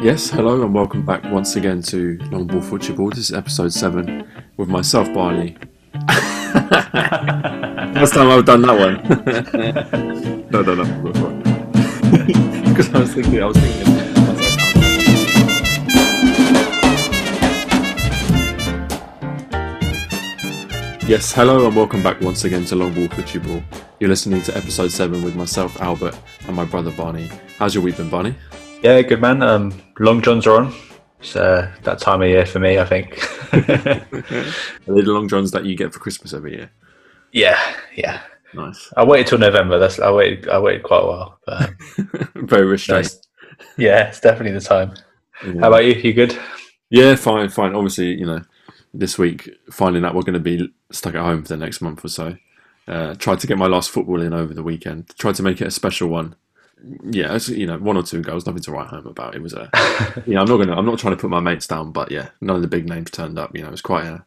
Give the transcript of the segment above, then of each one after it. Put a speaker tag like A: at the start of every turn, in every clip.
A: Yes, hello and welcome back once again to Long Ball Football. This is episode 7 with myself, Barney. Last time I've done that one. no, no, no. Because I was thinking, I was thinking. Yes, hello and welcome back once again to Long Walk Ball Football. You're listening to episode 7 with myself, Albert, and my brother, Barney. How's your week been, Barney?
B: Yeah, good man. Um, long johns are on. It's uh, that time of year for me, I think.
A: Are they the long johns that you get for Christmas every year?
B: yeah, yeah.
A: Nice.
B: I waited till November. That's I waited. I waited quite a while. But, um,
A: Very restrained.
B: nice. Yeah, it's definitely the time. How about you? You good?
A: Yeah, fine, fine. Obviously, you know, this week finding out we're going to be stuck at home for the next month or so. Uh, tried to get my last football in over the weekend. Tried to make it a special one. Yeah, it's, you know, one or two goals, nothing to write home about. It was a, you know, I'm not gonna, I'm not trying to put my mates down, but yeah, none of the big names turned up. You know, it was quite a,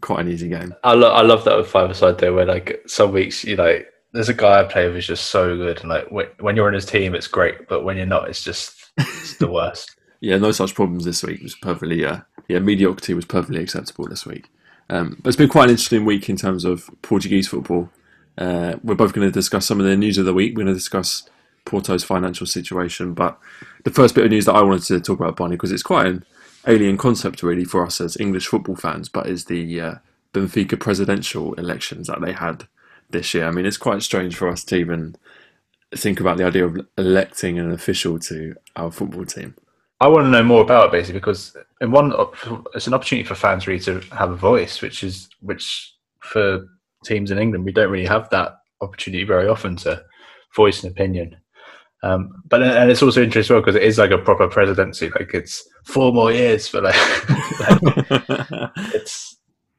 A: quite an easy game.
B: I love. I love that with five aside though, where like some weeks you know, there's a guy I play with who's just so good, and like when, when you're in his team, it's great, but when you're not, it's just it's the worst.
A: Yeah, no such problems this week. It was perfectly, uh, yeah, mediocrity was perfectly acceptable this week. Um, but it's been quite an interesting week in terms of Portuguese football. Uh, we're both going to discuss some of the news of the week. We're going to discuss Porto's financial situation. But the first bit of news that I wanted to talk about, Barney, because it's quite an alien concept really for us as English football fans, but is the uh, Benfica presidential elections that they had this year. I mean, it's quite strange for us to even think about the idea of electing an official to our football team.
B: I want to know more about it basically because in one it's an opportunity for fans really to have a voice, which is which for teams in England we don't really have that opportunity very often to voice an opinion. Um, but and it's also interesting as well because it is like a proper presidency, like it's four more years, but like, like, it's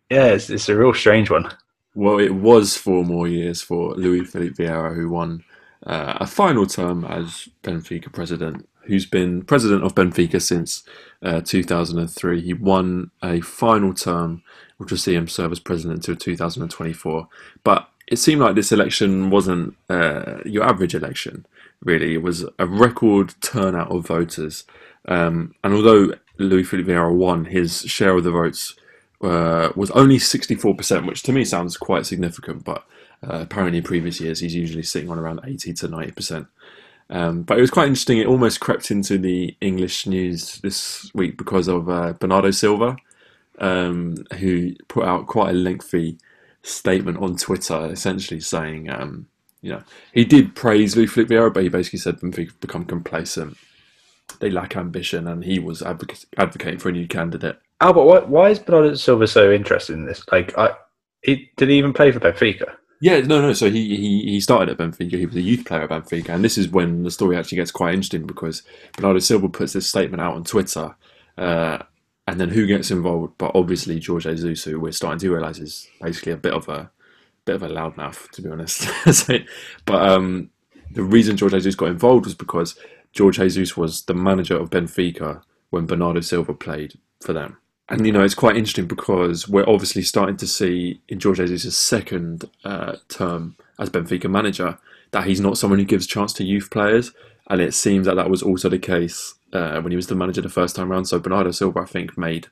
B: yeah, it's, it's a real strange one.
A: Well, it was four more years for Luis Felipe Vieira, who won uh, a final term as Benfica president, who's been president of Benfica since uh, 2003. He won a final term, which will see him serve as president until 2024. But it seemed like this election wasn't uh, your average election, really. It was a record turnout of voters. Um, and although Luis Felipe Vieira won, his share of the votes uh, was only 64%, which to me sounds quite significant, but uh, apparently in previous years he's usually sitting on around 80 to 90%. Um, but it was quite interesting. It almost crept into the English news this week because of uh, Bernardo Silva, um, who put out quite a lengthy statement on Twitter, essentially saying, um, you know, he did praise Luis Felipe Vieira, but he basically said Benfica have become complacent. They lack ambition, and he was advoc- advocating for a new candidate.
B: Albert, why, why is Bernardo Silva so interested in this? Like, I, he did he even play for Benfica?
A: Yeah, no, no. So he, he he started at Benfica. He was a youth player at Benfica, and this is when the story actually gets quite interesting because Bernardo Silva puts this statement out on Twitter, uh, and then who gets involved? But obviously Jorge Jesus, who we're starting to realise is basically a bit of a bit of a loudmouth, to be honest. so, but um, the reason Jorge Jesus got involved was because Jorge Jesus was the manager of Benfica when Bernardo Silva played for them. And you know it's quite interesting because we're obviously starting to see in Jorge Jesus' second uh, term as Benfica manager that he's not someone who gives chance to youth players, and it seems that that was also the case uh, when he was the manager the first time around. So Bernardo Silva, I think, made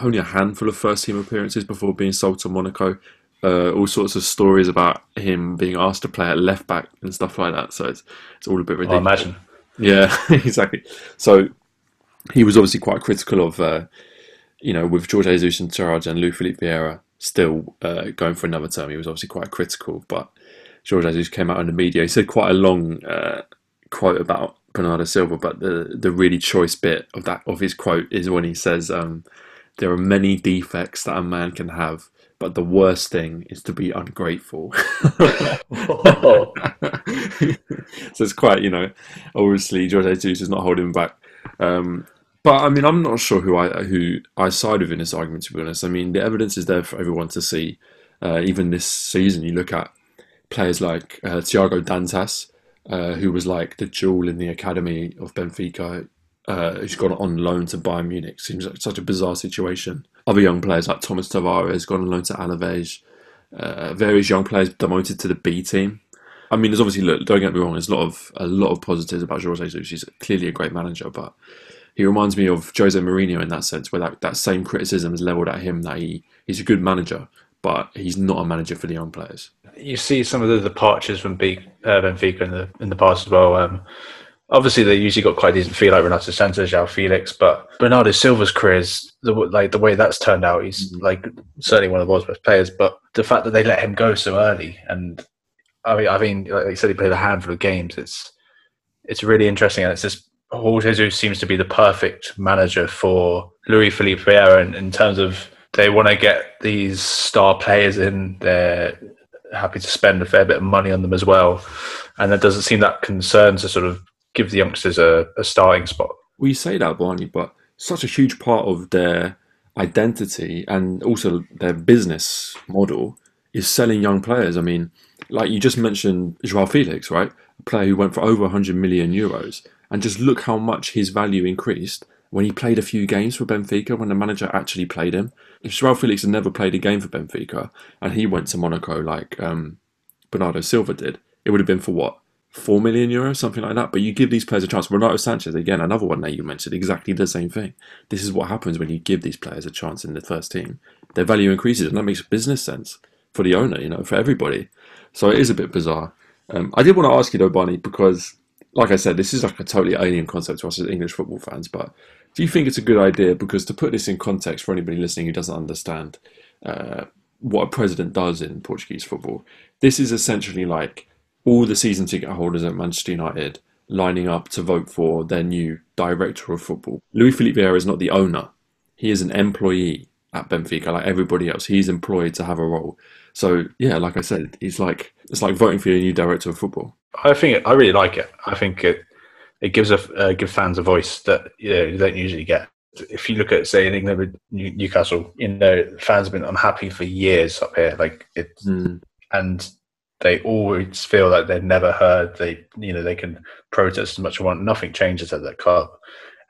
A: only a handful of first team appearances before being sold to Monaco. Uh, all sorts of stories about him being asked to play at left back and stuff like that. So it's it's all a bit ridiculous.
B: I imagine.
A: Yeah, exactly. So he was obviously quite critical of, uh, you know, with Jorge Jesus in charge and Lou Felipe Vieira still uh, going for another term. He was obviously quite critical, but Jorge Jesus came out in the media. He said quite a long uh, quote about Bernardo Silva, but the the really choice bit of that of his quote is when he says, um, "There are many defects that a man can have." But the worst thing is to be ungrateful. so it's quite, you know, obviously Jorge Jesus is not holding back. Um, but I mean, I'm not sure who I who I side with in this argument. To be honest, I mean, the evidence is there for everyone to see. Uh, even this season, you look at players like uh, Tiago Dantas, uh, who was like the jewel in the academy of Benfica, uh, who's gone on loan to Bayern Munich. Seems like such a bizarre situation. Other young players like Thomas Tavares gone on loan to Alaves. Uh, various young players demoted to the B team. I mean, there's obviously look. Don't get me wrong. There's a lot of a lot of positives about Jose Jesus. He's clearly a great manager, but he reminds me of Jose Mourinho in that sense, where that, that same criticism is leveled at him that he he's a good manager, but he's not a manager for the young players.
B: You see some of the departures from uh, Benfica in the in the past as well. Um, obviously, they usually got quite a decent feel like Renato Sanches, João Felix, but Bernardo Silva's career is the like the way that's turned out. He's mm-hmm. like certainly one of the world's best players, but the fact that they let him go so early, and I mean, I mean, like you said, he played a handful of games. It's it's really interesting, and it's just Jorge Jesus seems to be the perfect manager for Luis Felipe Vieira in, in terms of they want to get these star players in. They're happy to spend a fair bit of money on them as well, and there doesn't seem that concern to sort of give the youngsters a, a starting spot.
A: We say that, Barney, but such a huge part of their identity and also their business model is selling young players. I mean, like you just mentioned Joao Felix, right? A player who went for over 100 million euros. And just look how much his value increased when he played a few games for Benfica, when the manager actually played him. If Joao Felix had never played a game for Benfica and he went to Monaco like um, Bernardo Silva did, it would have been for what? 4 million euros, something like that. But you give these players a chance. Renato Sanches, again, another one that you mentioned, exactly the same thing. This is what happens when you give these players a chance in the first team. Their value increases, and that makes business sense for the owner, you know, for everybody. So it is a bit bizarre. Um, I did want to ask you though, Barney, because like I said, this is like a totally alien concept to us as English football fans. But do you think it's a good idea? Because to put this in context for anybody listening who doesn't understand uh, what a president does in Portuguese football, this is essentially like all the season ticket holders at Manchester United lining up to vote for their new director of football. Luis Felipe Vieira is not the owner; he is an employee at Benfica, like everybody else. He's employed to have a role. So yeah, like I said, he's like it's like voting for your new director of football.
B: I think it, I really like it. I think it it gives a uh, give fans a voice that you, know, you don't usually get. If you look at say in England with Newcastle, you know fans have been unhappy for years up here. Like it, mm. and they always feel like they're never heard. They you know they can protest as much as they want. Nothing changes at that club.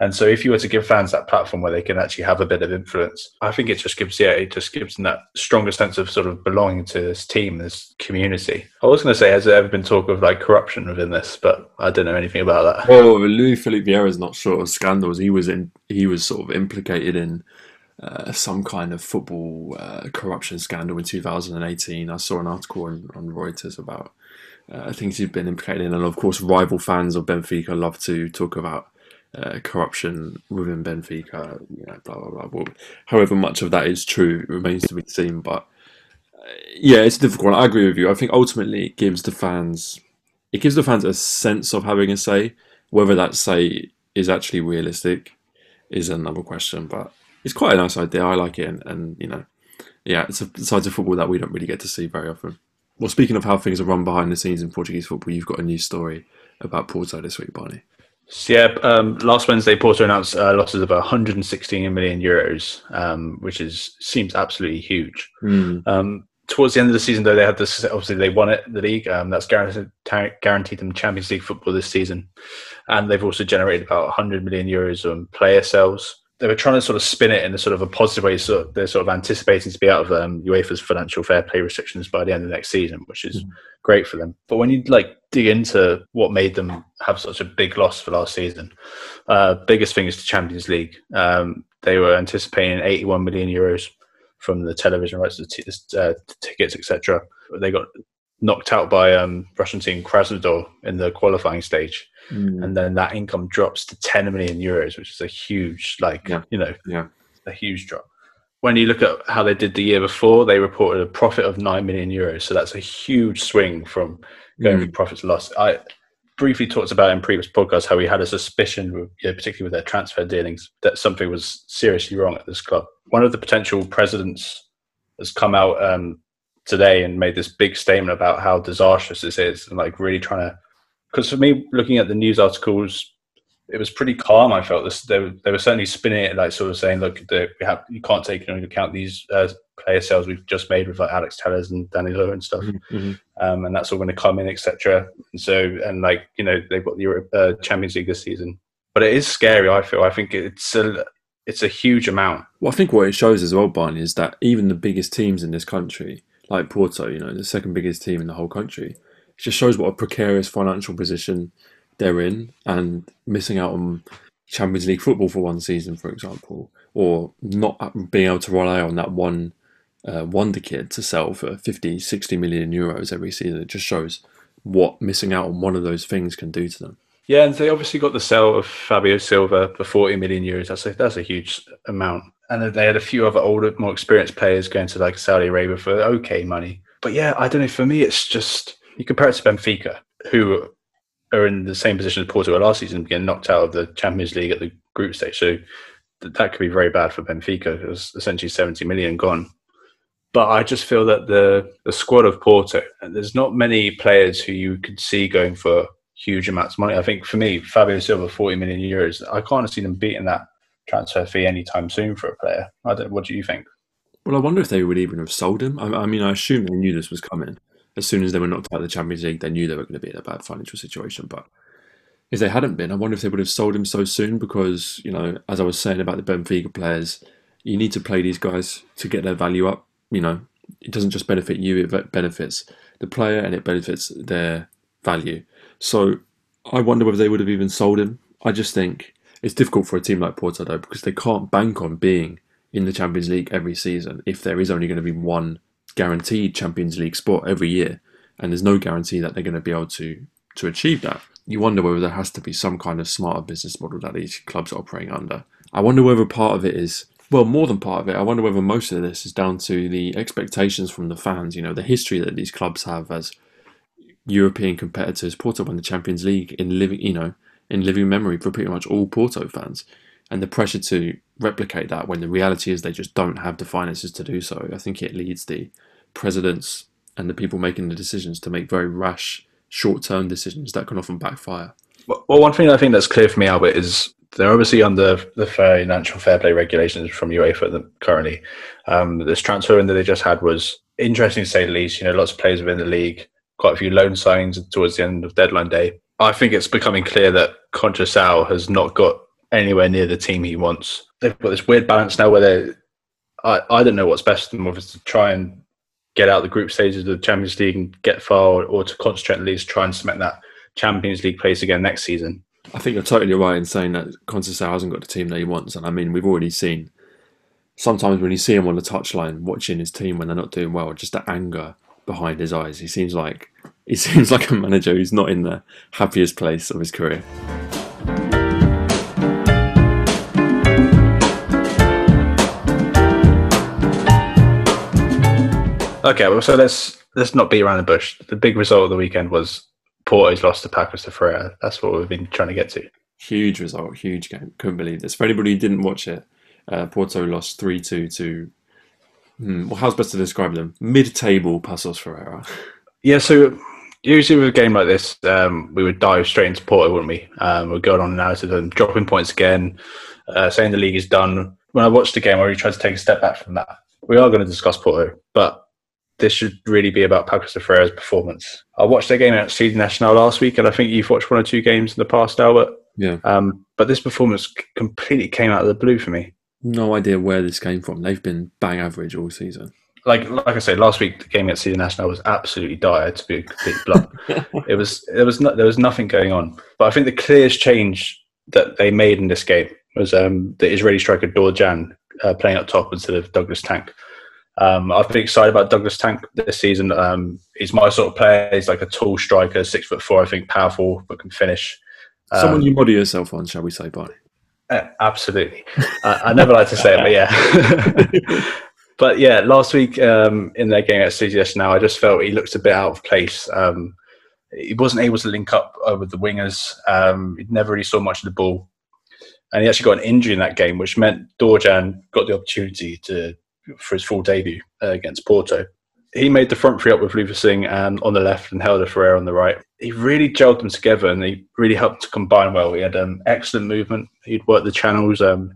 B: And so, if you were to give fans that platform where they can actually have a bit of influence, I think it just gives yeah, it just gives them that stronger sense of sort of belonging to this team, this community. I was going to say, has there ever been talk of like corruption within this? But I don't know anything about that.
A: Well, Luis Felipe Vieira is not short of scandals. He was in, he was sort of implicated in uh, some kind of football uh, corruption scandal in 2018. I saw an article on, on Reuters about uh, things he'd been implicated in, and of course, rival fans of Benfica love to talk about uh, corruption within Benfica, you know, blah blah blah. Well, however much of that is true remains to be seen. But uh, yeah, it's difficult. I agree with you. I think ultimately it gives the fans, it gives the fans a sense of having a say. Whether that say is actually realistic is another question. But it's quite a nice idea. I like it, and, and you know, yeah, it's a side of football that we don't really get to see very often. Well, speaking of how things are run behind the scenes in Portuguese football, you've got a new story about Porto this week, Barney.
B: So yeah, um, last Wednesday, Porto announced uh, losses of 116 million euros, um, which is seems absolutely huge. Mm. Um, towards the end of the season, though, they had this. Obviously, they won it, the league. Um, that's guaranteed guaranteed them Champions League football this season, and they've also generated about 100 million euros on player sales they were trying to sort of spin it in a sort of a positive way. So they're sort of anticipating to be out of um, UEFA's financial fair play restrictions by the end of next season, which is mm. great for them. But when you like dig into what made them have such a big loss for last season, uh, biggest thing is the Champions League. Um, they were anticipating 81 million euros from the television rights, the t- uh, tickets, etc. They got knocked out by um, Russian team Krasnodar in the qualifying stage mm. and then that income drops to 10 million euros, which is a huge, like, yeah. you know,
A: yeah.
B: a huge drop. When you look at how they did the year before, they reported a profit of 9 million euros. So that's a huge swing from going mm. from profit to loss. I briefly talked about in previous podcasts how we had a suspicion, you know, particularly with their transfer dealings, that something was seriously wrong at this club. One of the potential presidents has come out um, today and made this big statement about how disastrous this is and like really trying to because for me, looking at the news articles, it was pretty calm. I felt this they were, they were certainly spinning it like sort of saying, look, the, we have you can't take into account these uh, player sales we've just made with like Alex Telles and Danilo and stuff, mm-hmm. mm-hmm. um, and that's all going to come in, etc. And so and like you know they've got the uh, Champions League this season, but it is scary. I feel I think it's a it's a huge amount.
A: Well, I think what it shows as well, Barney, is that even the biggest teams in this country, like Porto, you know, the second biggest team in the whole country, It just shows what a precarious financial position they're in and missing out on Champions League football for one season, for example, or not being able to rely on that one uh, wonder kid to sell for 50, 60 million euros every season. It just shows what missing out on one of those things can do to them.
B: Yeah, and they obviously got the sale of Fabio Silva for 40 million euros. That's a, that's a huge amount. And they had a few other older, more experienced players going to like Saudi Arabia for okay money. But yeah, I don't know. For me, it's just you compare it to Benfica, who are in the same position as Porto last season, getting knocked out of the Champions League at the group stage. So that could be very bad for Benfica. It was essentially 70 million gone. But I just feel that the the squad of Porto, there's not many players who you could see going for huge amounts of money. I think for me, Fabio Silva, 40 million euros, I can't see them beating that transfer fee anytime soon for a player. I don't, what do you think?
A: Well, I wonder if they would even have sold him. I, I mean, I assume they knew this was coming. As soon as they were knocked out of the Champions League, they knew they were going to be in a bad financial situation. But if they hadn't been, I wonder if they would have sold him so soon because, you know, as I was saying about the Benfica players, you need to play these guys to get their value up. You know, it doesn't just benefit you, it benefits the player and it benefits their value. So I wonder whether they would have even sold him. I just think it's difficult for a team like Porto though because they can't bank on being in the Champions League every season if there is only going to be one guaranteed Champions League spot every year, and there's no guarantee that they're going to be able to to achieve that. You wonder whether there has to be some kind of smarter business model that these clubs are operating under. I wonder whether part of it is well, more than part of it. I wonder whether most of this is down to the expectations from the fans. You know, the history that these clubs have as European competitors. Porto won the Champions League in living, you know, in living memory for pretty much all Porto fans, and the pressure to replicate that when the reality is they just don't have the finances to do so. I think it leads the presidents and the people making the decisions to make very rash, short-term decisions that can often backfire.
B: Well, one thing I think that's clear for me, Albert, is they're obviously under the financial fair play regulations from UEFA currently. Um, this transfer in that they just had was interesting to say the least. You know, lots of players within the league, quite a few loan signings towards the end of deadline day. I think it's becoming clear that Conceição has not got anywhere near the team he wants. They've got this weird balance now where they, I, I don't know what's best for them, whether to try and get out the group stages of the Champions League and get far, or to concentrate at least try and cement that Champions League place again next season.
A: I think you're totally right in saying that Conceição hasn't got the team that he wants, and I mean we've already seen sometimes when you see him on the touchline watching his team when they're not doing well, just the anger behind his eyes. He seems like he seems like a manager who's not in the happiest place of his career.
B: Okay, well, so let's let's not beat around the bush. The big result of the weekend was Porto's lost to Paços de Ferreira. That's what we've been trying to get to.
A: Huge result, huge game. Couldn't believe this. For anybody who didn't watch it, uh, Porto lost 3 2 to, hmm, well, how's best to describe them? Mid table Paços Ferreira.
B: Yeah, so usually with a game like this, um, we would dive straight into Porto, wouldn't we? Um, we'd go on analysis and dropping points again, uh, saying the league is done. When I watched the game, I really tried to take a step back from that. We are going to discuss Porto, but this should really be about Paços de Ferreira's performance. I watched their game at CD Nacional last week, and I think you've watched one or two games in the past, Albert.
A: Yeah.
B: Um, but this performance completely came out of the blue for me.
A: No idea where this came from. They've been bang average all season.
B: Like like I said, last week the game at CD Nacional was absolutely dire. To be a complete blunt, it was there was no, there was nothing going on. But I think the clearest change that they made in this game was um, the Israeli striker Dorjan uh, playing up top instead of Douglas Tanque. Um, I've been excited about Douglas Tanque this season. Um, he's my sort of player. He's like a tall striker, six foot four, I think, powerful, but can finish.
A: Um, Someone you model yourself on, shall we say, Barney?
B: Uh, absolutely. uh, I never like to say it, but yeah. but yeah, last week um, in their game at CD Nacional, I just felt he looked a bit out of place. Um, he wasn't able to link up uh, with the wingers. Um, he never really saw much of the ball. And he actually got an injury in that game, which meant Dorjan got the opportunity to for his full debut uh, against Porto. He made the front three up with Luther Singh and on the left and Helder Ferreira on the right. He really gelled them together and he really helped to combine well. He had um, excellent movement. He'd work the channels um,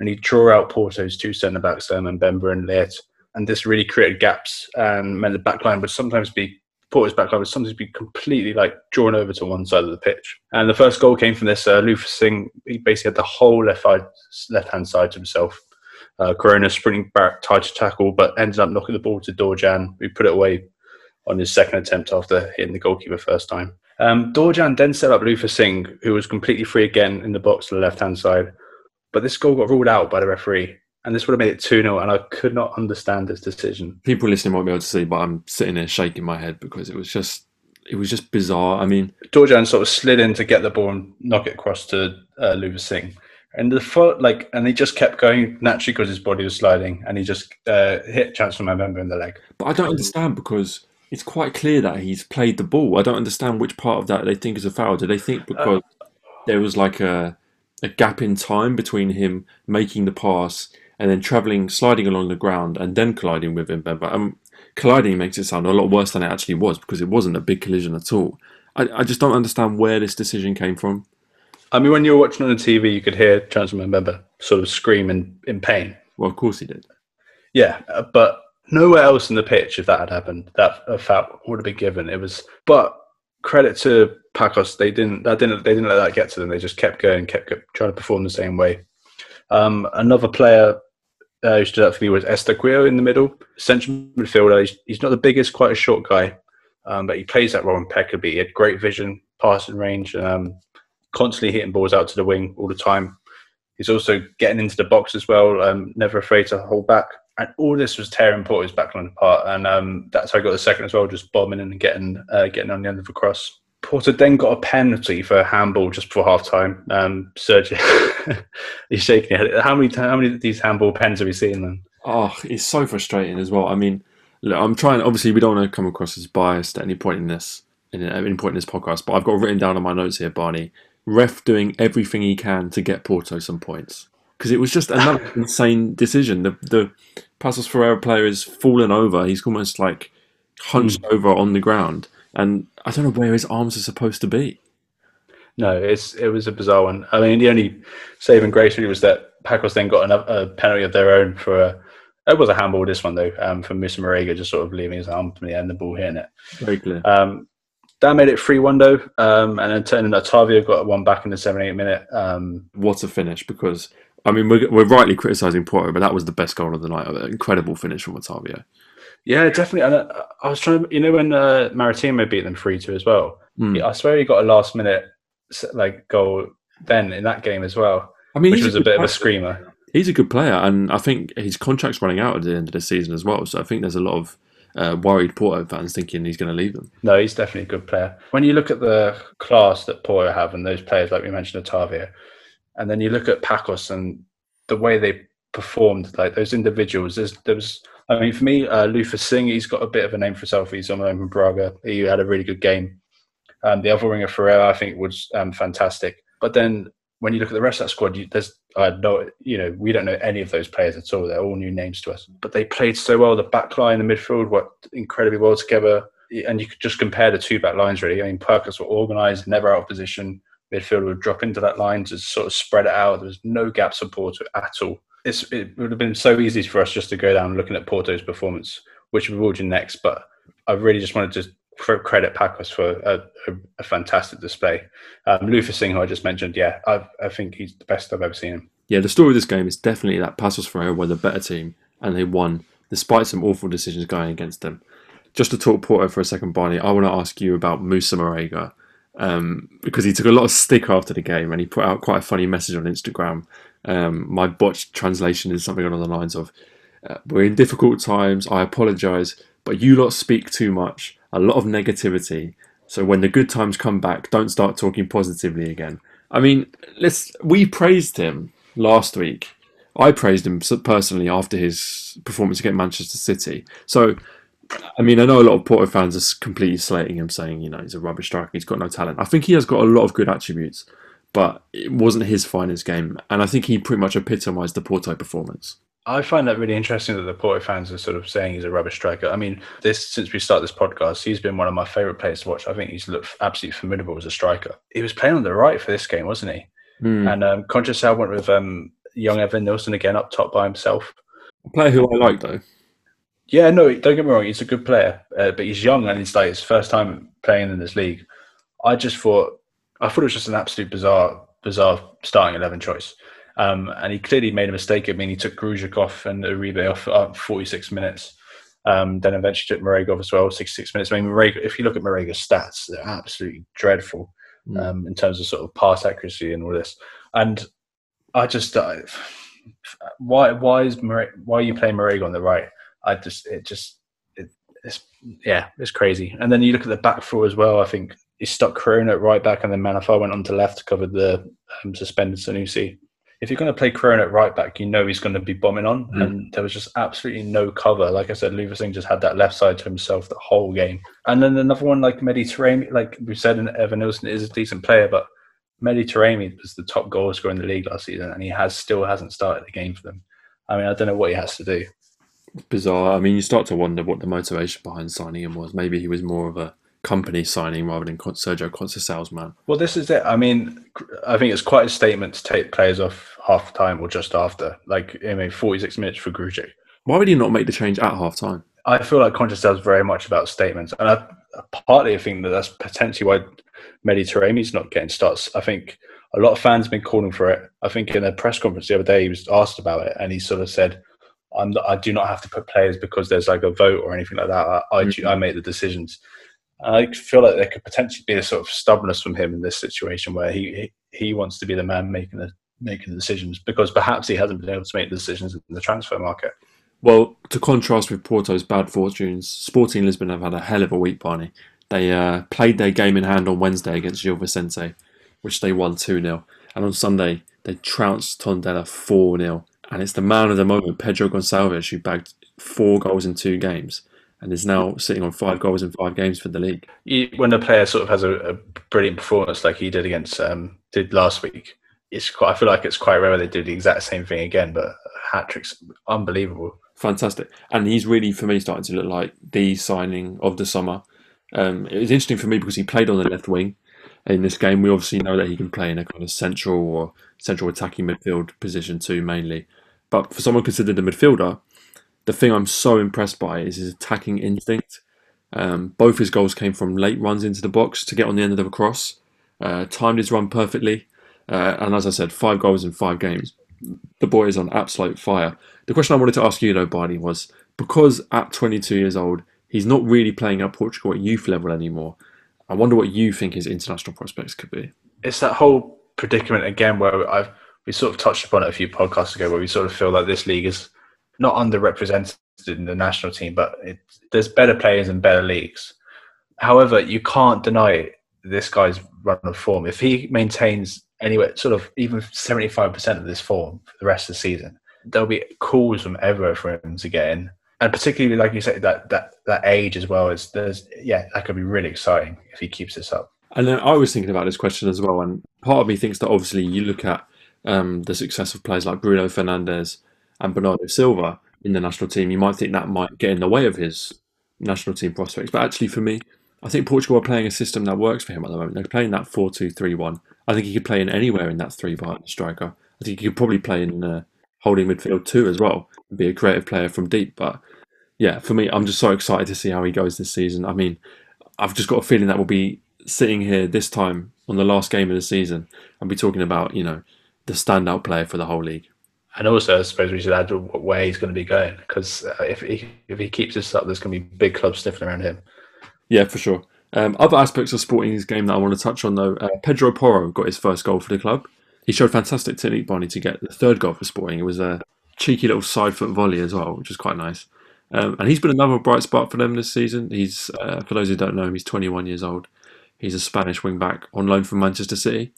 B: and he'd draw out Porto's two centre backs, um, and Mbemba and Leite. And this really created gaps and meant the backline would sometimes be Porto's backline would sometimes be completely like drawn over to one side of the pitch. And the first goal came from this uh, Singh. He basically had the whole left left hand side to himself. Uh, Corona sprinting back, tied to tackle, but ended up knocking the ball to Dorjan, who put it away on his second attempt after hitting the goalkeeper first time. Um, Dorjan then set up Luther Singh, who was completely free again in the box to the left hand side. But this goal got ruled out by the referee, and this would have made it 2 0, and I could not understand this decision.
A: People listening might be able to see, but I'm sitting there shaking my head because it was just. It was just bizarre. I mean,
B: Dorjan sort of slid in to get the ball and knock it across to uh, Luther Singh, and the foot like, and he just kept going naturally because his body was sliding, and he just uh, hit Chancellor Mbemba in the leg.
A: But I don't understand because it's quite clear that he's played the ball. I don't understand which part of that they think is a foul. Do they think because uh, there was like a a gap in time between him making the pass and then travelling, sliding along the ground, and then colliding with him? But um, colliding makes it sound a lot worse than it actually was because it wasn't a big collision at all. I, I just don't understand where this decision came from.
B: I mean, when you were watching on the TV, you could hear Chancellor Mbemba sort of scream in, in pain.
A: Well, of course he did.
B: Yeah, uh, but nowhere else in the pitch, if that had happened, that a foul would have been given. It was, but credit to Pacos, they didn't that didn't they didn't let that get to them. They just kept going, kept, kept trying to perform the same way. Um, another player uh, who stood out for me was Eustáquio in the middle, central midfielder. He's, he's not the biggest, quite a short guy, um, but he plays that role in impeccably. He had great vision, passing range, um, constantly hitting balls out to the wing all the time. He's also getting into the box as well, um, never afraid to hold back. And all this was tearing Porto's backline apart, and um, that's how I got the second as well, just bombing and getting uh, getting on the end of the cross. Porto then got a penalty for a handball just before half time. Um, Sergio, he's shaking his head. How many, how many of these handball pens have we seen then?
A: Oh, it's so frustrating as well. I mean, look, I'm trying, obviously, we don't want to come across as biased at any point in this, in any point in this podcast, but I've got written down on my notes here, Barney, ref doing everything he can to get Porto some points because it was just another insane decision. The the Paços Ferreira player is fallen over. He's almost like hunched mm. over on the ground, and I don't know where his arms are supposed to be.
B: No, it's it was a bizarre one. I mean, the only saving grace really was that Pacos then got another, a penalty of their own for a. It was a handball. This one though, um, from Moussa Marega, just sort of leaving his arm to the end, the ball hitting it.
A: Very clear.
B: Um, that made it three one though, um, and then turning Otavio got one back in the seventy eight minute. Um,
A: what a finish! Because I mean, we're, we're rightly criticising Porto, but that was the best goal of the night. An incredible finish from Otavio.
B: Yeah, definitely. And uh, I was trying, you know, when uh, Maritimo beat them three two as well. Mm. I swear he got a last minute like goal then in that game as well. I mean, which was a, a bit player. of a screamer.
A: He's a good player, and I think his contract's running out at the end of the season as well. So I think there's a lot of uh, worried Porto fans thinking he's going to leave them.
B: No, he's definitely a good player. When you look at the class that Porto have and those players, like we mentioned, Otavio, and then you look at Pacos and the way they performed, like those individuals. there was, I mean, for me, uh, Luther Singh, he's got a bit of a name for himself. He's on loan from Braga. He had a really good game. Um, the other winger, Ferreira, I think was um, fantastic. But then when you look at the rest of that squad, you, there's I know you know we don't know any of those players at all. They're all new names to us, but they played so well. The back line, the midfield worked incredibly well together, and you could just compare the two back lines really. I mean, Perkins were organised, never out of position midfielder would drop into that line to sort of spread it out. There was no gap support at all. It's, it would have been so easy for us just to go down looking at Porto's performance, which we will do next. But I really just wanted to credit Pacos for a, a, a fantastic display. Um, Singh, who I just mentioned, yeah, I, I think he's the best I've ever seen him.
A: Yeah, the story of this game is definitely that Paços Ferreira were the better team and they won despite some awful decisions going against them. Just to talk Porto for a second, Barney, I want to ask you about Moussa Marega um, because he took a lot of stick after the game and he put out quite a funny message on Instagram. Um, my botched translation is something along the lines of uh, We're in difficult times, I apologise, but you lot speak too much, a lot of negativity. So when the good times come back, don't start talking positively again. I mean, let's we praised him last week. I praised him personally after his performance against Manchester City. So I mean, I know a lot of Porto fans are completely slating him, saying, you know, he's a rubbish striker, he's got no talent. I think he has got a lot of good attributes, but it wasn't his finest game. And I think he pretty much epitomised the Porto performance.
B: I find that really interesting that the Porto fans are sort of saying he's a rubbish striker. I mean, this since we started this podcast, he's been one of my favourite players to watch. I think he's looked absolutely formidable as a striker. He was playing on the right for this game, wasn't he? Mm. And um, Conceição went with um, young Evanilson again up top by himself.
A: A player who I like, though.
B: Yeah, no, don't get me wrong. He's a good player, uh, but he's young and it's like his first time playing in this league. I just thought, I thought it was just an absolute bizarre, bizarre starting eleven choice. Um, and he clearly made a mistake. I mean, he took Grujic off and Uribe off at 46 minutes. Um, then eventually took Marega off as well, 66 minutes. I mean, Marega, if you look at Marega's stats, they're absolutely dreadful
A: Mm.
B: um, in terms of sort of pass accuracy and all this. And I just, uh, why why is Mare- why are you playing Marega on the right? I just it just it, it's yeah it's crazy. And then you look at the back four as well. I think he stuck Corona at right back, and then Manafá went on to left to cover the um, suspended Sanusi. If you're going to play Corona at right back, you know he's going to be bombing on,
A: Mm.
B: and there was just absolutely no cover. Like I said, Luther Singh just had that left side to himself the whole game. And then another one like Mehdi Taremi, like we said, and Evanilson is a decent player, but Mehdi Taremi was the top goal scorer in the league last season, and he has still hasn't started the game for them. I mean, I don't know what he has to do.
A: bizarre. I mean, you start to wonder what the motivation behind signing him was. Maybe he was more of a company signing rather than Sergio Conceição's salesman.
B: Well, this is it. I mean, I think it's quite a statement to take players off half time or just after. Like, I mean, 46 minutes for Grujic.
A: Why would he not make the change at half time?
B: I feel like Conceição is very much about statements, and I partly I think that that's potentially why Mehdi Taremi's not getting starts. I think a lot of fans have been calling for it. I think in a press conference the other day he was asked about it, and he sort of said, "I'm not, I do not have to put players because there's like a vote or anything like that. I I,
A: Mhm.
B: I make the decisions." I feel like there could potentially be a sort of stubbornness from him in this situation where he he, he wants to be the man making the making the decisions because perhaps he hasn't been able to make the decisions in the transfer market.
A: Well, to contrast with Porto's bad fortunes, Sporting Lisbon have had a hell of a week, Barney. They uh, played their game in hand on Wednesday against Gil Vicente, which they won 2 0. And on Sunday, they trounced Tondela 4 0. And it's the man of the moment, Pedro Gonçalves, who bagged four goals in two games and is now sitting on five goals in five games for the league.
B: when a player sort of has a, a brilliant performance like he did against um, did last week, it's quite. I feel like it's quite rare they do the exact same thing again. But hat tricks, unbelievable.
A: Fantastic. And he's really, for me, starting to look like the signing of the summer. Um, it was interesting for me because he played on the left wing in this game. We obviously know that he can play in a kind of central or central attacking midfield position too, mainly. But for someone considered a midfielder, the thing I'm so impressed by is his attacking instinct. Um, both his goals came from late runs into the box to get on the end of the cross. Uh, timed his run perfectly. Uh, and as I said, five goals in five games. The boy is on absolute fire. The question I wanted to ask you, though, Barney, was because at 22 years old, he's not really playing at Portugal at youth level anymore. I wonder what you think his international prospects could be.
B: It's that whole predicament again where I've we sort of touched upon it a few podcasts ago, where we sort of feel like this league is not underrepresented in the national team, but it, there's better players in better leagues. However, you can't deny this guy's run of form. If he maintains anywhere, sort of even 75% of this form for the rest of the season, there'll be calls from everywhere for him to get in. And particularly, like you said, that, that, that age as well is there's yeah, that could be really exciting if he keeps this up.
A: And then I was thinking about this question as well, and part of me thinks that obviously you look at um, the success of players like Bruno Fernandes and Bernardo Silva in the national team, you might think that might get in the way of his national team prospects. But actually, for me, I think Portugal are playing a system that works for him at the moment. They're playing that 4 2 3 1. I think he could play in anywhere in that three behind the striker. I think he could probably play in uh, holding midfield too as well, and be a creative player from deep. But yeah, for me, I'm just so excited to see how he goes this season. I mean, I've just got a feeling that we'll be sitting here this time on the last game of the season and be talking about, you know, the standout player for the whole league.
B: And also, I suppose we should add where he's going to be going because uh, if he if he keeps this up, there's going to be big clubs sniffing around him.
A: Yeah, for sure. Um, other aspects of Sporting's game that I want to touch on, though, uh, Pedro Porro got his first goal for the club. He showed fantastic technique, Barney, to get the third goal for Sporting. It was a cheeky little side foot volley as well, which was quite nice. Um, and he's been another bright spot for them this season. He's, uh, for those who don't know him, he's 21 years old. He's a Spanish wing back on loan from Manchester City.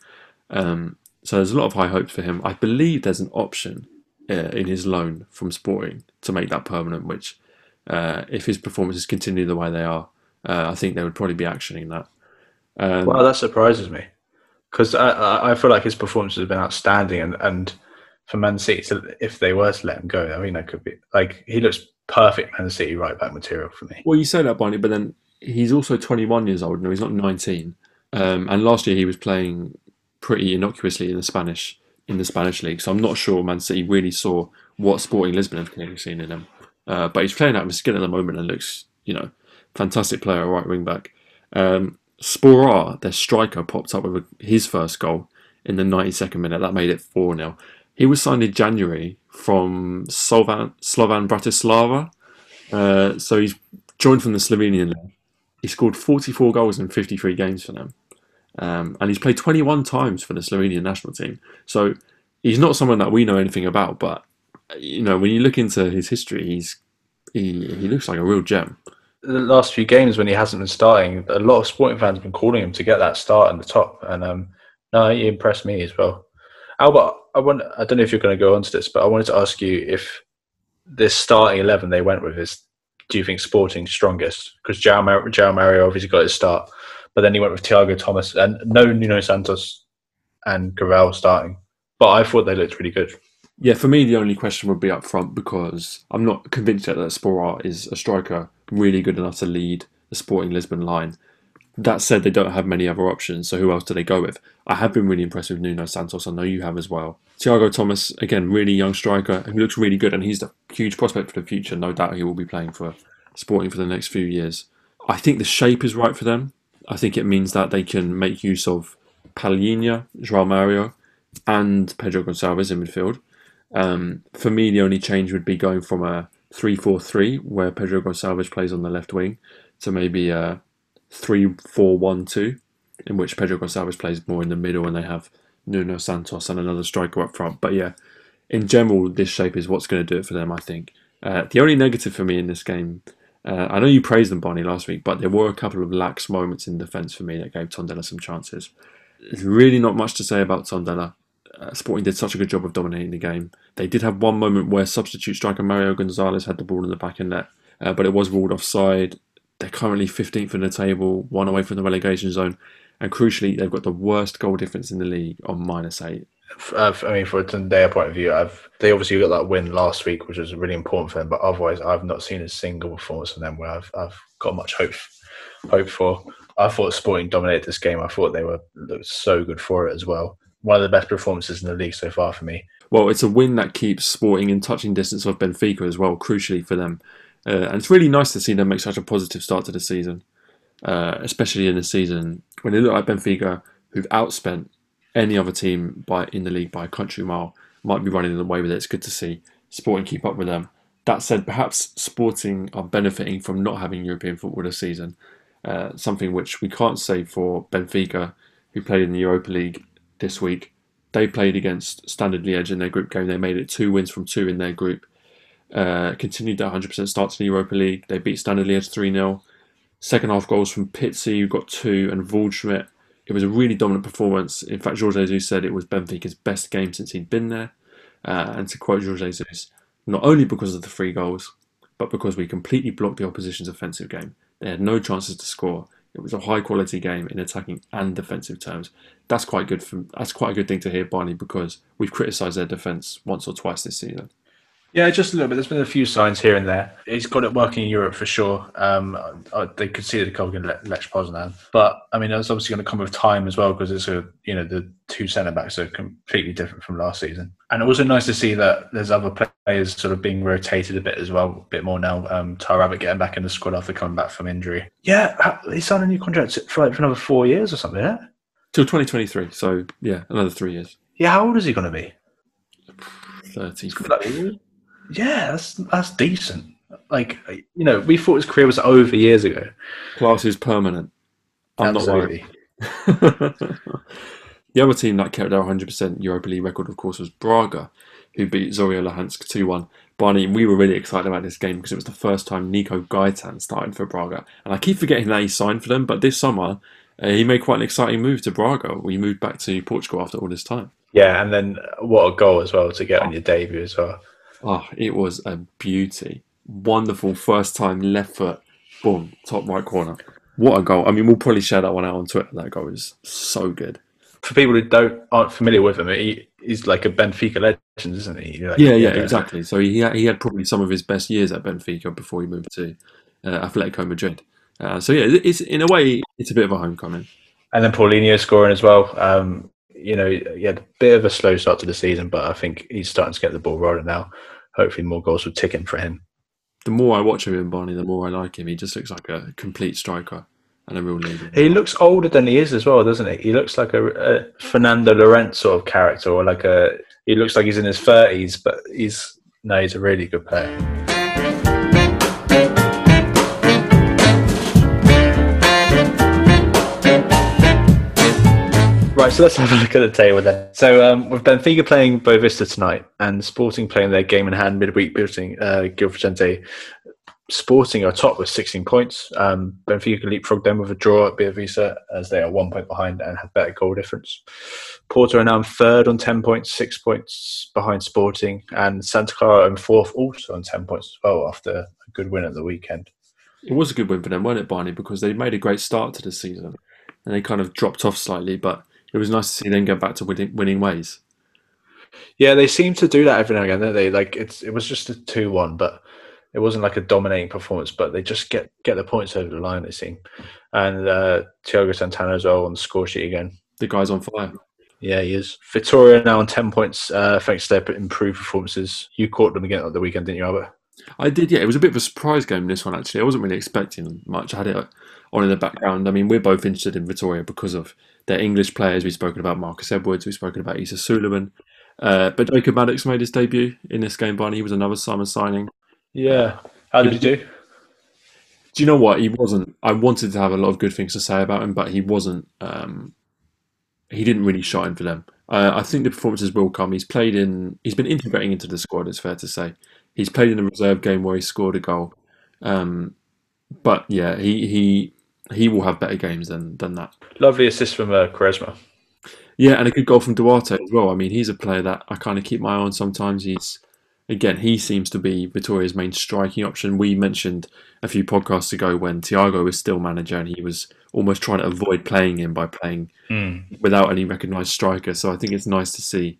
A: Um, so there's a lot of high hopes for him. I believe there's an option uh, in his loan from Sporting to make that permanent, which, uh, if his performances continue the way they are, uh, I think they would probably be actioning that. Um,
B: Well, that surprises me because I, I feel like his performances have been outstanding, and, and for Man City, to, if they were to let him go, I mean, that could be like he looks perfect Man City right back material for me.
A: Well, you say that, Barney, but then he's also 21 years old. No, he's not 19. Um, and last year he was playing pretty innocuously in the Spanish in the Spanish league. So I'm not sure Man City really saw what Sporting Lisbon have clearly seen in him. Uh, but he's playing out of his skin at the moment and looks, you know, fantastic player, right wing back. Um, Sporar, their striker, popped up with his first goal in the 92nd minute. That made it 4 0. He was signed in January from Slovan, Slovan Bratislava. Uh, so he's joined from the Slovenian league. He scored 44 goals in 53 games for them. Um, and he's played 21 times for the Slovenian national team. So he's not someone that we know anything about, but you know, when you look into his history, he's he, he looks like a real gem.
B: The last few games when he hasn't been starting, a lot of sporting fans have been calling him to get that start in the top, and um, no, he impressed me as well. Albert, I want I don't know if you're going to go on to this, but I wanted to ask you if this starting eleven they went with is do you think Sporting strongest? Because João Mario obviously got his start, but then he went with Thiago Thomas and no Nuno Santos and Cabral starting. But I thought they looked really good.
A: Yeah, for me, the only question would be up front because I'm not convinced yet that Sporar is a striker really good enough to lead the Sporting Lisbon line. That said, they don't have many other options, so who else do they go with? I have been really impressed with Nuno Santos. I know you have as well. Thiago Thomas, again, really young striker, he looks really good, and he's a huge prospect for the future. No doubt he will be playing for Sporting for the next few years. I think the shape is right for them. I think it means that they can make use of Palhinha, João Mario, and Pedro Gonçalves in midfield. Um, for me, the only change would be going from a 3 4 3, where Pedro Gonçalves plays on the left wing, to maybe a 3 4 1 2, in which Pedro Gonçalves plays more in the middle and they have Nuno Santos and another striker up front. But yeah, in general, this shape is what's going to do it for them, I think. Uh, the only negative for me in this game, uh, I know you praised them, Barney, last week, but there were a couple of lax moments in defence for me that gave Tondela some chances. There's really not much to say about Tondela. Uh, Sporting did such a good job of dominating the game. They did have one moment where substitute striker Mario Gonzalez had the ball in the back of net, uh, but it was ruled offside. They're currently 15th in the table, one away from the relegation zone, and crucially, they've got the worst goal difference in the league on minus eight.
B: Uh, I mean, from their point of view, I've they obviously got that win last week, which was really important for them. But otherwise, I've not seen a single performance from them where I've I've got much hope hope for. I thought Sporting dominated this game. I thought they were looked so good for it as well. One of the best performances in the league so far for me.
A: Well, it's a win that keeps Sporting in touching distance of Benfica as well, crucially for them. Uh, and it's really nice to see them make such a positive start to the season, uh, especially in the season when they look like Benfica, who've outspent any other team by in the league by a country mile, might be running away with it. It's good to see Sporting keep up with them. That said, perhaps Sporting are benefiting from not having European football this season, uh, something which we can't say for Benfica, who played in the Europa League this week. They played against Standard Liège in their group game. They made it two wins from two in their group. Uh, continued their 100% start to the Europa League. They beat Standard Liège 3 0. Second half goals from Pizzi, who got two, and Waldschmidt. It was a really dominant performance. In fact, Jorge Jesus said it was Benfica's best game since he'd been there. Uh, and to quote Jorge Jesus, not only because of the three goals, but because we completely blocked the opposition's offensive game. They had no chances to score. It was a high quality game in attacking and defensive terms. That's quite good. For, that's quite a good thing to hear, Barney, because we've criticised their defence once or twice this season.
B: Yeah, just a little bit. There's been a few signs here and there. He's got it working in Europe for sure. Um, I, they could see the couple against Lech Poznan, but I mean, it's obviously going to come with time as well because it's a you know the two centre backs are completely different from last season, and also nice to see that there's other players sort of being rotated a bit as well, a bit more now. Um, Taarabt getting back in the squad after coming back from injury. Yeah, he signed a new contract for like for another four years or something. Yeah,
A: till 2023. So yeah, another three years.
B: Yeah, how old is he going to be?
A: Thirty.
B: Yeah, that's that's decent. Like you know, we thought his career was over years ago.
A: Class is permanent. I'm Absolutely. not worried. the other team that kept their 100% Europa League record, of course, was Braga, who beat Zorya Luhansk 2 1. Barney, we were really excited about this game because it was the first time Nico Gaitan started for Braga. And I keep forgetting that he signed for them, but this summer uh, he made quite an exciting move to Braga. We moved back to Portugal after all this time.
B: Yeah, and then what a goal as well to get on your debut as well.
A: Oh, it was a beauty. Wonderful first time left foot, boom, top right corner. What a goal. I mean, we'll probably share that one out on Twitter. That goal is so good.
B: For people who don't aren't familiar with him, he, he's like a Benfica legend, isn't he?
A: Like, yeah, yeah, exactly. So he had, he had probably some of his best years at Benfica before he moved to uh, Atletico Madrid. Uh, so yeah, it's in a way it's a bit of a homecoming.
B: And then Paulinho scoring as well. Um, you know, he had a bit of a slow start to the season, but I think he's starting to get the ball rolling now hopefully more goals will tick in for him.
A: The more I watch him in Barney, the more I like him. He just looks like a complete striker and a real leader.
B: He looks older than he is as well, doesn't he? He looks like a, a Fernando Llorente sort of character, or like a. He looks like he's in his thirties, but he's no, he's a really good player. Right, so let's have a look at the table then. So um, with Benfica playing Boavista tonight and Sporting playing their game in hand midweek beating uh, Gil Vicente, Sporting are top with 16 points. Um, Benfica can leapfrog them with a draw at Boavista as they are one point behind and have better goal difference. Porto are now in third on 10 points, six points behind Sporting, and Santa Clara in fourth also on 10 points as well after a good win at the weekend.
A: It was a good win for them, wasn't it, Barney? Because they made a great start to the season and they kind of dropped off slightly, but it was nice to see them go back to winning, winning ways.
B: Yeah, they seem to do that every now and again. Don't they like it's it was just a two-one, but it wasn't like a dominating performance. But they just get get the points over the line. They seem, and uh, Thiago Santana as well on the score sheet again.
A: The guy's on fire.
B: Yeah, he is. Victoria now on ten points uh, thanks to their improved performances. You caught them again at the weekend, didn't you, Albert?
A: I did. Yeah, it was a bit of a surprise game. This one actually, I wasn't really expecting much. I had it on in the background. I mean, we're both interested in Victoria because of their English players. We've spoken about Marcus Edwards. We've spoken about Isa Suleiman. Uh, but Jacob Maddox made his debut in this game, Barney. He was another summer signing.
B: Yeah. How did he do?
A: Do you know what? He wasn't. I wanted to have a lot of good things to say about him, but he wasn't. Um, he didn't really shine for them. Uh, I think the performances will come. He's played in. He's been integrating into the squad. It's fair to say. He's played in a reserve game where he scored a goal. Um, but yeah, he he he will have better games than than that.
B: Lovely assist from uh, Quaresma.
A: Yeah, and a good goal from Duarte as well. I mean, he's a player that I kind of keep my eye on sometimes. He's again, he seems to be Vitoria's main striking option. We mentioned a few podcasts ago when Thiago was still manager and he was almost trying to avoid playing him by playing
B: mm.
A: without any recognised striker. So I think it's nice to see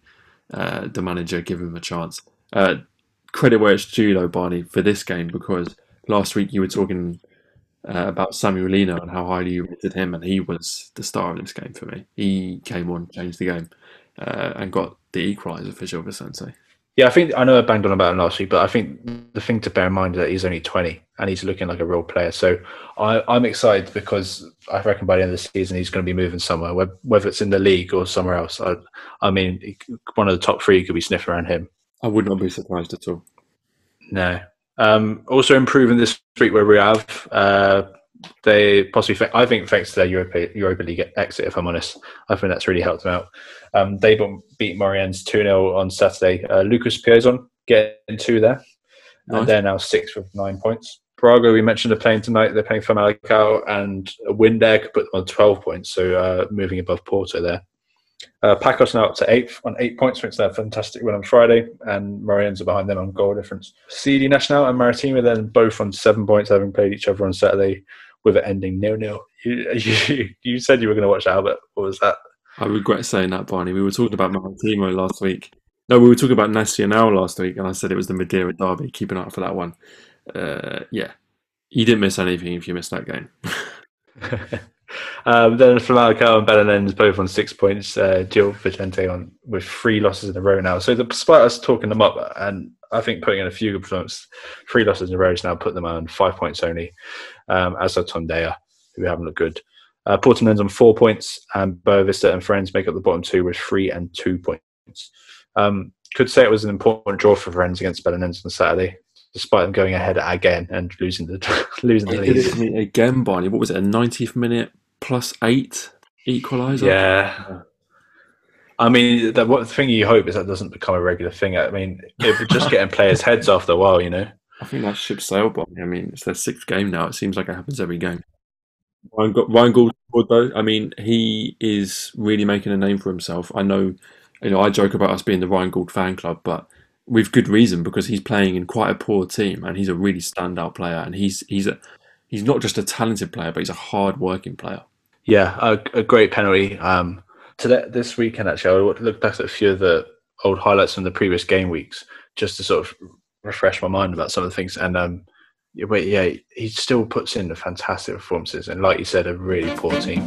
A: uh, the manager give him a chance. Uh, credit where it's due, though, Barney, for this game because last week you were talking uh, about Samuel Lino and how highly you rated him, and he was the star of this game for me. He came on, changed the game, uh, and got the equaliser for Gil Vicente.
B: Yeah, I think I know I banged on about him last week, but I think the thing to bear in mind is that he's only 20 and he's looking like a real player. So I, am excited because I reckon by the end of the season he's going to be moving somewhere, whether it's in the league or somewhere else. I, I mean, one of the top three could be sniffing around him.
A: I would not be surprised at all.
B: No, um, also improving this week Rio Ave uh, they possibly I think thanks to their Europa, Europa League exit, if I'm honest, I think that's really helped them out. Um, they beat Moreirense 2 0 on Saturday. Uh, Lucas Piazon getting two there, nice. and they're now six with nine points. Braga, we mentioned, are playing tonight. They're playing Famalicão, and a win there could put them on 12 points, so uh, moving above Porto there. Uh, Paços now up to eighth on eight points, which they're fantastic win on Friday, and Moreirense are behind them on goal difference. CD Nacional and Maritimo then both on seven points, having played each other on Saturday, with it ending nil nil. You, you, you said you were going to watch Albert. What was that?
A: I regret saying that, Barney. We were talking about Maritimo last week. No, we were talking about Nacional last week, and I said it was the Madeira derby. Keep an eye out for that one. Uh, yeah, you didn't miss anything if you missed that game.
B: Um, then Famalicão and Belenenses both on six points. Uh, Gil Vicente on with three losses in a row now. So despite us talking them up, and I think putting in a few good performances, three losses in a row is now put them on five points only. Um, as are Tondela, who haven't looked good. Uh, Portimonense on four points, and Boavista and Farense make up the bottom two with three and two points. Um, could say it was an important draw for Farense against Belenenses on Saturday, despite them going ahead again and losing the losing the lead.
A: again, Barney. What was it? A 90th minute plus eight equaliser.
B: Yeah. I mean, the, what, the thing you hope is that doesn't become a regular thing. I mean, it would just getting players' heads after a while, you know.
A: I think that ship sailed by. I mean, it's their sixth game now. It seems like it happens every game. Ryan, Ryan Gauld, though, I mean, he is really making a name for himself. I know, you know, I joke about us being the Ryan Gauld fan club, but with good reason because he's playing in quite a poor team and he's a really standout player. And he's he's a he's not just a talented player, but he's a hard working player.
B: Yeah, a, a great penalty. Um, today, this weekend, actually, I looked back at a few of the old highlights from the previous game weeks just to sort of refresh my mind about some of the things. And um, but yeah, he still puts in the fantastic performances, and like you said, a really poor team.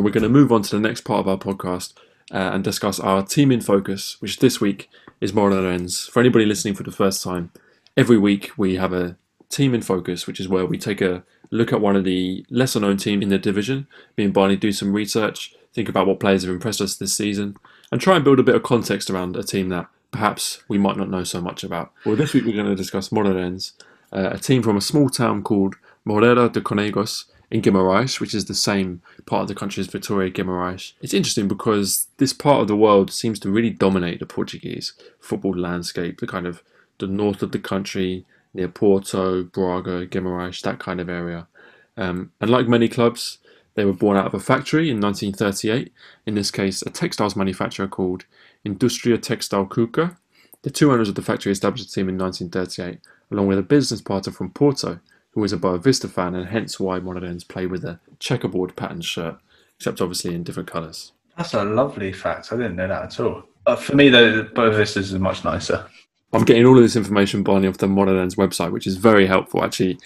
A: Right, we're going to move on to the next part of our podcast uh, and discuss our team in focus, which this week is Moreirense. For anybody listening for the first time, every week we have a team in focus, which is where we take a, look at one of the lesser known teams in the division, me and Barney do some research, think about what players have impressed us this season, and try and build a bit of context around a team that perhaps we might not know so much about. Well, this week we're going to discuss Moreirense, uh, a team from a small town called Moreira de Cónegos in Guimarães, which is the same part of the country as Vitória Guimarães. It's interesting because this part of the world seems to really dominate the Portuguese football landscape, the kind of the north of the country, near Porto, Braga, Guimarães, that kind of area. Um, and like many clubs, they were born out of a factory in 1938, in this case, a textiles manufacturer called Industria Textile Cuca. The two owners of the factory established the team in 1938, along with a business partner from Porto, who was a Boa Vista fan, and hence why Moreirense play with a checkerboard pattern shirt, except obviously in different colours.
B: That's a lovely fact. I didn't know that at all. Uh, for me, though, Boa Vista is much nicer.
A: I'm getting all of this information, Barney, off the Moreirense website, which is very helpful. Actually,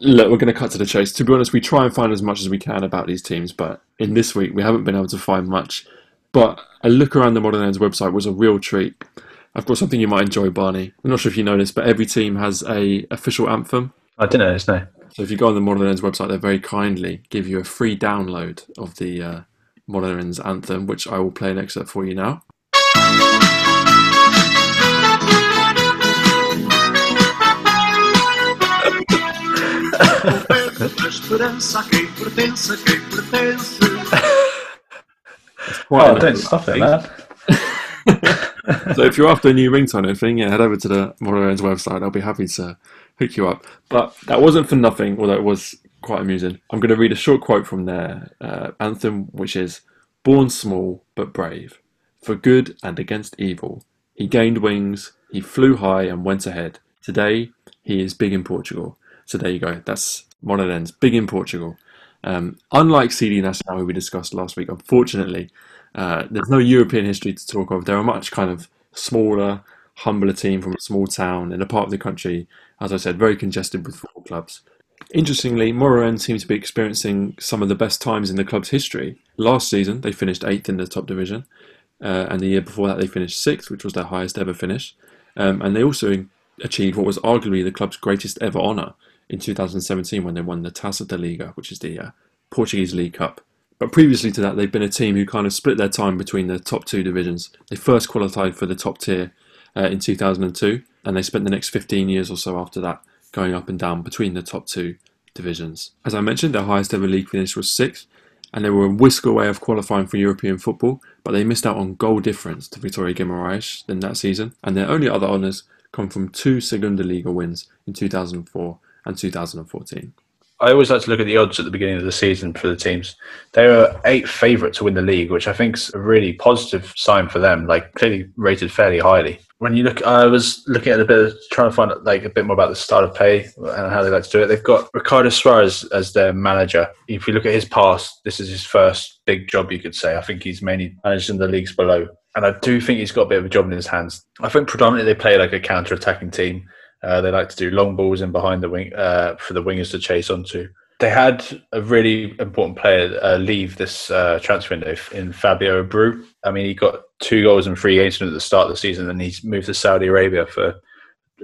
A: look, we're going to cut to the chase. To be honest, we try and find as much as we can about these teams, but in this week we haven't been able to find much. But a look around the Moreirense website was a real treat. I've got something you might enjoy, Barney. I'm not sure if you know this, but every team has a official anthem.
B: I didn't know this, no.
A: So if you go on the Moreirense website, they very kindly give you a free download of the uh, Moreirense anthem, which I will play an excerpt for you now.
B: quem pertence, quem pertence. Oh, don't stop it, man.
A: so if you're after a new ringtone and thing, yeah, head over to the Moreirense website. I'll be happy to hook you up. But that wasn't for nothing, although it was quite amusing. I'm going to read a short quote from their uh, anthem, which is Born small but brave, for good and against evil. He gained wings, he flew high and went ahead. Today, he is big in Portugal. So there you go. That's Moreirense, big in Portugal. Um, unlike CD Nacional, who we discussed last week, unfortunately, uh, there's no European history to talk of. They're a much kind of smaller, humbler team from a small town in a part of the country, as I said, very congested with football clubs. Interestingly, Moreirense seems to be experiencing some of the best times in the club's history. Last season, they finished eighth in the top division, uh, and the year before that, they finished sixth, which was their highest ever finish. Um, and they also achieved what was arguably the club's greatest ever honour in 2017 when they won the Taça da Liga, which is the uh, Portuguese League Cup. But previously to that, they've been a team who kind of split their time between the top two divisions. They first qualified for the top tier uh, in 2002, and they spent the next 15 years or so after that going up and down between the top two divisions. As I mentioned, their highest ever league finish was sixth, and they were a whisk away of qualifying for European football, but they missed out on goal difference to Vitória Guimarães in that season, and their only other honours come from two Segunda Liga wins in 2004 and 2014.
B: I always like to look at the odds at the beginning of the season for the teams. They are eight favourite to win the league, which I think is a really positive sign for them. Like clearly rated fairly highly. When you look, I was looking at a bit, of, trying to find like a bit more about the style of pay and how they like to do it. They've got Ricardo Soares as their manager. If you look at his past, this is his first big job, you could say. I think he's mainly managed in the leagues below, and I do think he's got a bit of a job in his hands. I think predominantly they play like a counter-attacking team uh, they like to do long balls in behind the wing uh, for the wingers to chase onto. They had a really important player uh, leave this uh, transfer window in Fabio Abreu. I mean, he got two goals and three games at the start of the season, and he's moved to Saudi Arabia for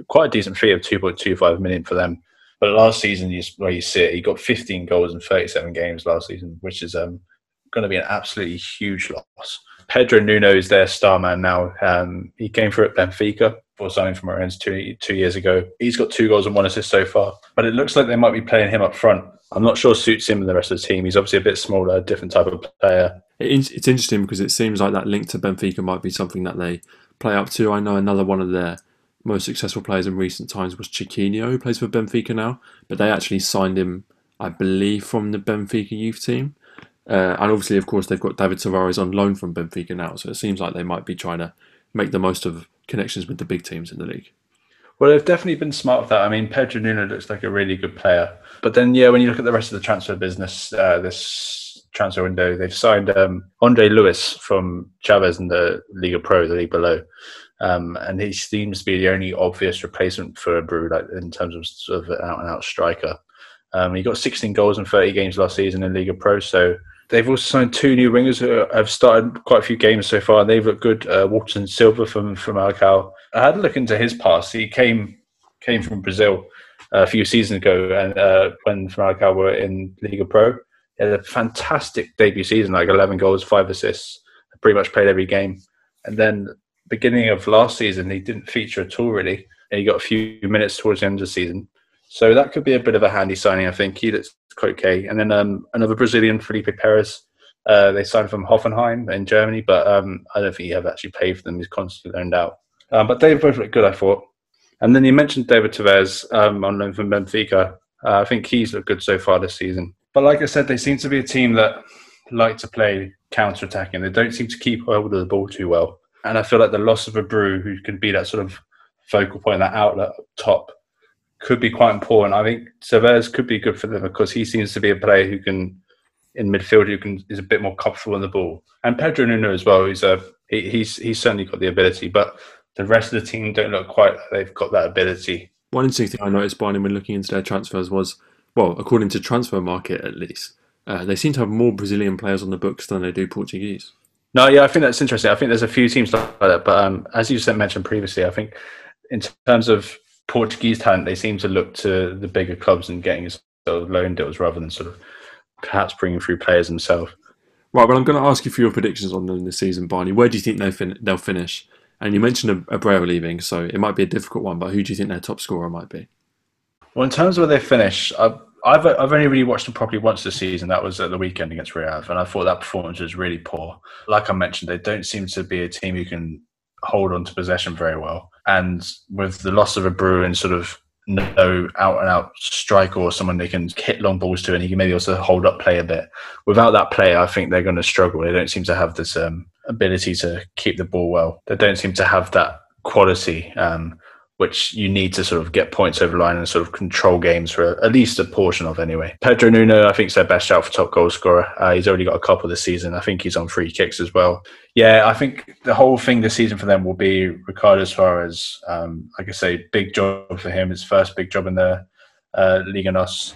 B: quite a decent fee of 2.25 million for them. But last season, where you see it, he got 15 goals in 37 games last season, which is um, going to be an absolutely huge loss. Pedro Nuno is their star man now. Um, he came through at Benfica before signing from Rennes two two years ago. He's got two goals and one assist so far, but it looks like they might be playing him up front. I'm not sure suits him and the rest of the team. He's obviously a bit smaller, different type of player.
A: It's interesting because it seems like that link to Benfica might be something that they play up to. I know another one of their most successful players in recent times was Chiquinho, who plays for Benfica now, but they actually signed him, I believe, from the Benfica youth team. Uh, and obviously, of course, they've got David Tavares on loan from Benfica now, so it seems like they might be trying to make the most of connections with the big teams in the league.
B: Well, they've definitely been smart with that. I mean, Pedro Nuno looks like a really good player. But then, yeah, when you look at the rest of the transfer business, uh, this transfer window, they've signed um, André Luís from Chaves in the Liga Pro, the league below. Um, and he seems to be the only obvious replacement for Abreu, like in terms of sort of an out and out striker. Um, he got 16 goals in 30 games last season in Liga Pro, so They've also signed two new wingers who have started quite a few games so far. and They've looked good. Uh, Walterson Silva from Famalicão. I had a look into his past. He came came from Brazil a few seasons ago, and uh, when Famalicão were in Liga Pro, he had a fantastic debut season, like 11 goals, five assists, pretty much played every game. And then beginning of last season, he didn't feature at all really. And he got a few minutes towards the end of the season. So that could be a bit of a handy signing, I think. He looks quite okay. And then um, another Brazilian, Felipe Pires. Uh, they signed from Hoffenheim in Germany, but um, I don't think he ever actually played for them. He's constantly loaned out. Um, but they both look good, I thought. And then you mentioned David Tavares um, on loan from Benfica. Uh, I think he's looked good so far this season. But like I said, they seem to be a team that like to play counter attacking. They don't seem to keep hold of the ball too well. And I feel like the loss of Abreu, who can be that sort of focal point, that outlet up top, could be quite important. I think Tavares could be good for them because he seems to be a player who can, in midfield, who can is a bit more comfortable on the ball. And Pedro Nuno as well. He's a he, he's he's certainly got the ability, but the rest of the team don't look quite like they've got that ability.
A: One interesting thing I noticed, Barney, when looking into their transfers was, well, according to Transfermarkt at least, uh, they seem to have more Brazilian players on the books than they do Portuguese.
B: No, yeah, I think that's interesting. I think there's a few teams like that, but um, as you said, mentioned previously, I think in terms of Portuguese talent, they seem to look to the bigger clubs and getting sort of loan deals rather than sort of perhaps bringing through players themselves.
A: Right, well, I'm going to ask you for your predictions on them this season, Barney. Where do you think they'll, fin- they'll finish? And you mentioned Abreu leaving, so it might be a difficult one, but who do you think their top scorer might be?
B: Well, in terms of where they finish, I've, I've, I've only really watched them properly once this season. That was at the weekend against Real, and I thought that performance was really poor. Like I mentioned, they don't seem to be a team who can hold on to possession very well. And with the loss of Abreu and sort of no out and out striker or someone they can hit long balls to, and he can maybe also hold up play a bit. Without that player, I think they're going to struggle. They don't seem to have this um, ability to keep the ball well. They don't seem to have that quality. Um, which you need to sort of get points over line and sort of control games for at least a portion of anyway. Pedro Nuno, I think, is their best shout for top goal scorer. Uh, he's already got a couple this season. I think he's on free kicks as well. Yeah, I think the whole thing this season for them will be Ricardo Soares. Um, like I say, big job for him. His first big job in the uh, Liga NOS.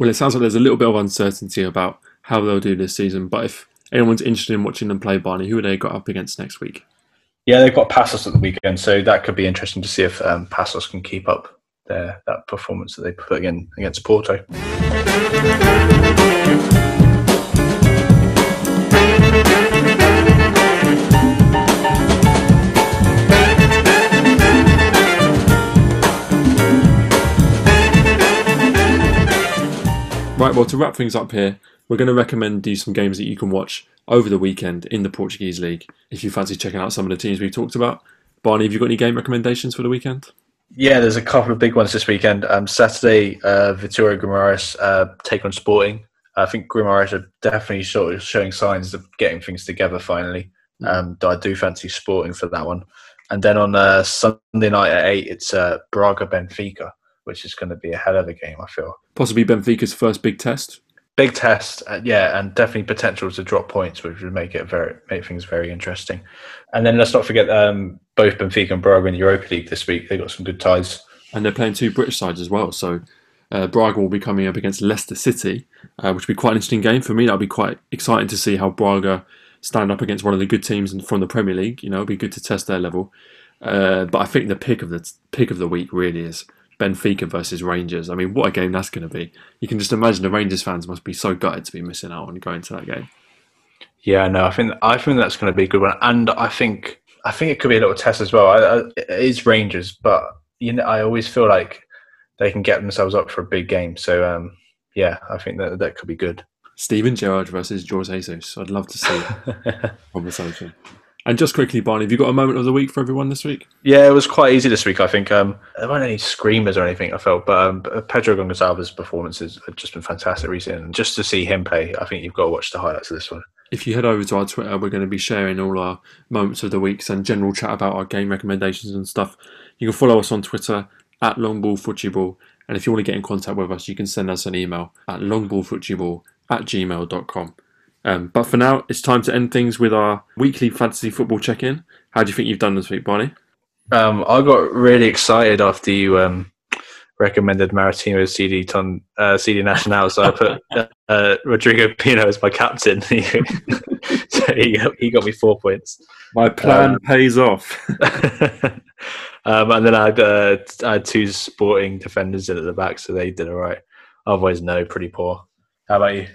A: Well, it sounds like there's a little bit of uncertainty about how they'll do this season. But if anyone's interested in watching them play Barney, who are they got up against next week?
B: Yeah, they've got Paços at the weekend, so that could be interesting to see if um, Paços can keep up their that performance that they put in against Porto.
A: Right, well, to wrap things up here, we're going to recommend you some games that you can watch over the weekend in the Portuguese League if you fancy checking out some of the teams we've talked about. Barney, have you got any game recommendations for the weekend?
B: Yeah, there's a couple of big ones this weekend. Um, Saturday, uh, Vitória Guimarães uh, take on Sporting. I think Guimarães are definitely sort of showing signs of getting things together finally. Mm. Um, I do fancy Sporting for that one. And then on uh, Sunday night at 8, it's uh, Braga Benfica, which is going to be a hell of a game, I feel.
A: Possibly Benfica's first big test?
B: Big test, uh, yeah, and definitely potential to drop points, which would make it very make things very interesting. And then let's not forget um, both Benfica and Braga in the Europa League this week. They got some good ties,
A: and they're playing two British sides as well. So uh, Braga will be coming up against Leicester City, uh, which will be quite an interesting game for me. That'll be quite exciting to see how Braga stand up against one of the good teams from the Premier League. You know, it'll be good to test their level. Uh, but I think the pick of the pick of the week really is Benfica versus Rangers. I mean, what a game that's going to be. You can just imagine the Rangers fans must be so gutted to be missing out on going to that game.
B: Yeah, no, I think I think that's going to be a good one, and I think I think it could be a little test as well. I, I, it is Rangers, but you know, I always feel like they can get themselves up for a big game. So um, yeah, I think that that could be good.
A: Steven Gerrard versus Jorge Jesus. I'd love to see conversation. And just quickly, Barney, have you got a moment of the week for everyone this week?
B: Yeah, it was quite easy this week. I think um, there weren't any screamers or anything. I felt, but um, Pedro Gonçalves' performances have just been fantastic recently. And just to see him play, I think you've got to watch the highlights of this one.
A: If you head over to our Twitter, we're going to be sharing all our moments of the weeks and general chat about our game recommendations and stuff. You can follow us on Twitter at longballfootball. And if you want to get in contact with us, you can send us an email at longballfootball at gmail.com. Um, but for now, it's time to end things with our weekly fantasy football check in. How do you think you've done this week, Barney?
B: Um, I got really excited after you um, recommended Maritimo CD, ton, uh, CD Nacional, so I put uh, Rodrigo Pinho as my captain. so he got, he got me four points.
A: My plan um, pays off.
B: Um, and then I had, uh, I had two sporting defenders in at the back, so they did all right. Otherwise, no, pretty poor. How about you?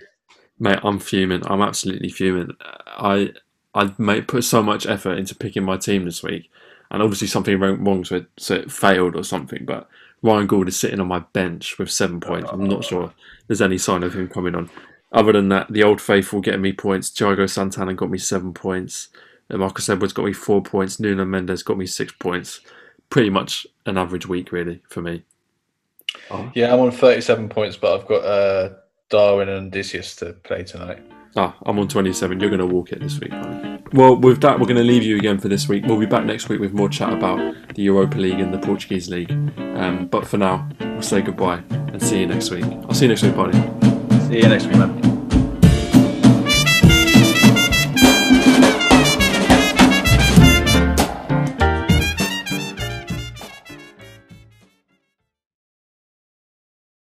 A: Mate, I'm fuming. I'm absolutely fuming. I I put so much effort into picking my team this week, and obviously something went wrong, so it, so it failed or something. But Ryan Gauld is sitting on my bench with seven points. I'm not sure there's any sign of him coming on. Other than that, the old faithful getting me points. Thiago Santana got me seven points. Marcus Edwards got me four points. Nuno Mendes got me six points. Pretty much an average week, really, for me.
B: Oh. Yeah, I'm on 37 points, but I've got uh, Darwin and Odysseas to play tonight.
A: Ah, I'm on 27. You're going to walk it this week, man. Well, with that, we're going to leave you again for this week. We'll be back next week with more chat about the Europa League and the Portuguese League. Um, but for now, we'll say goodbye and see you next week. I'll see you next week, buddy.
B: See you next week, man.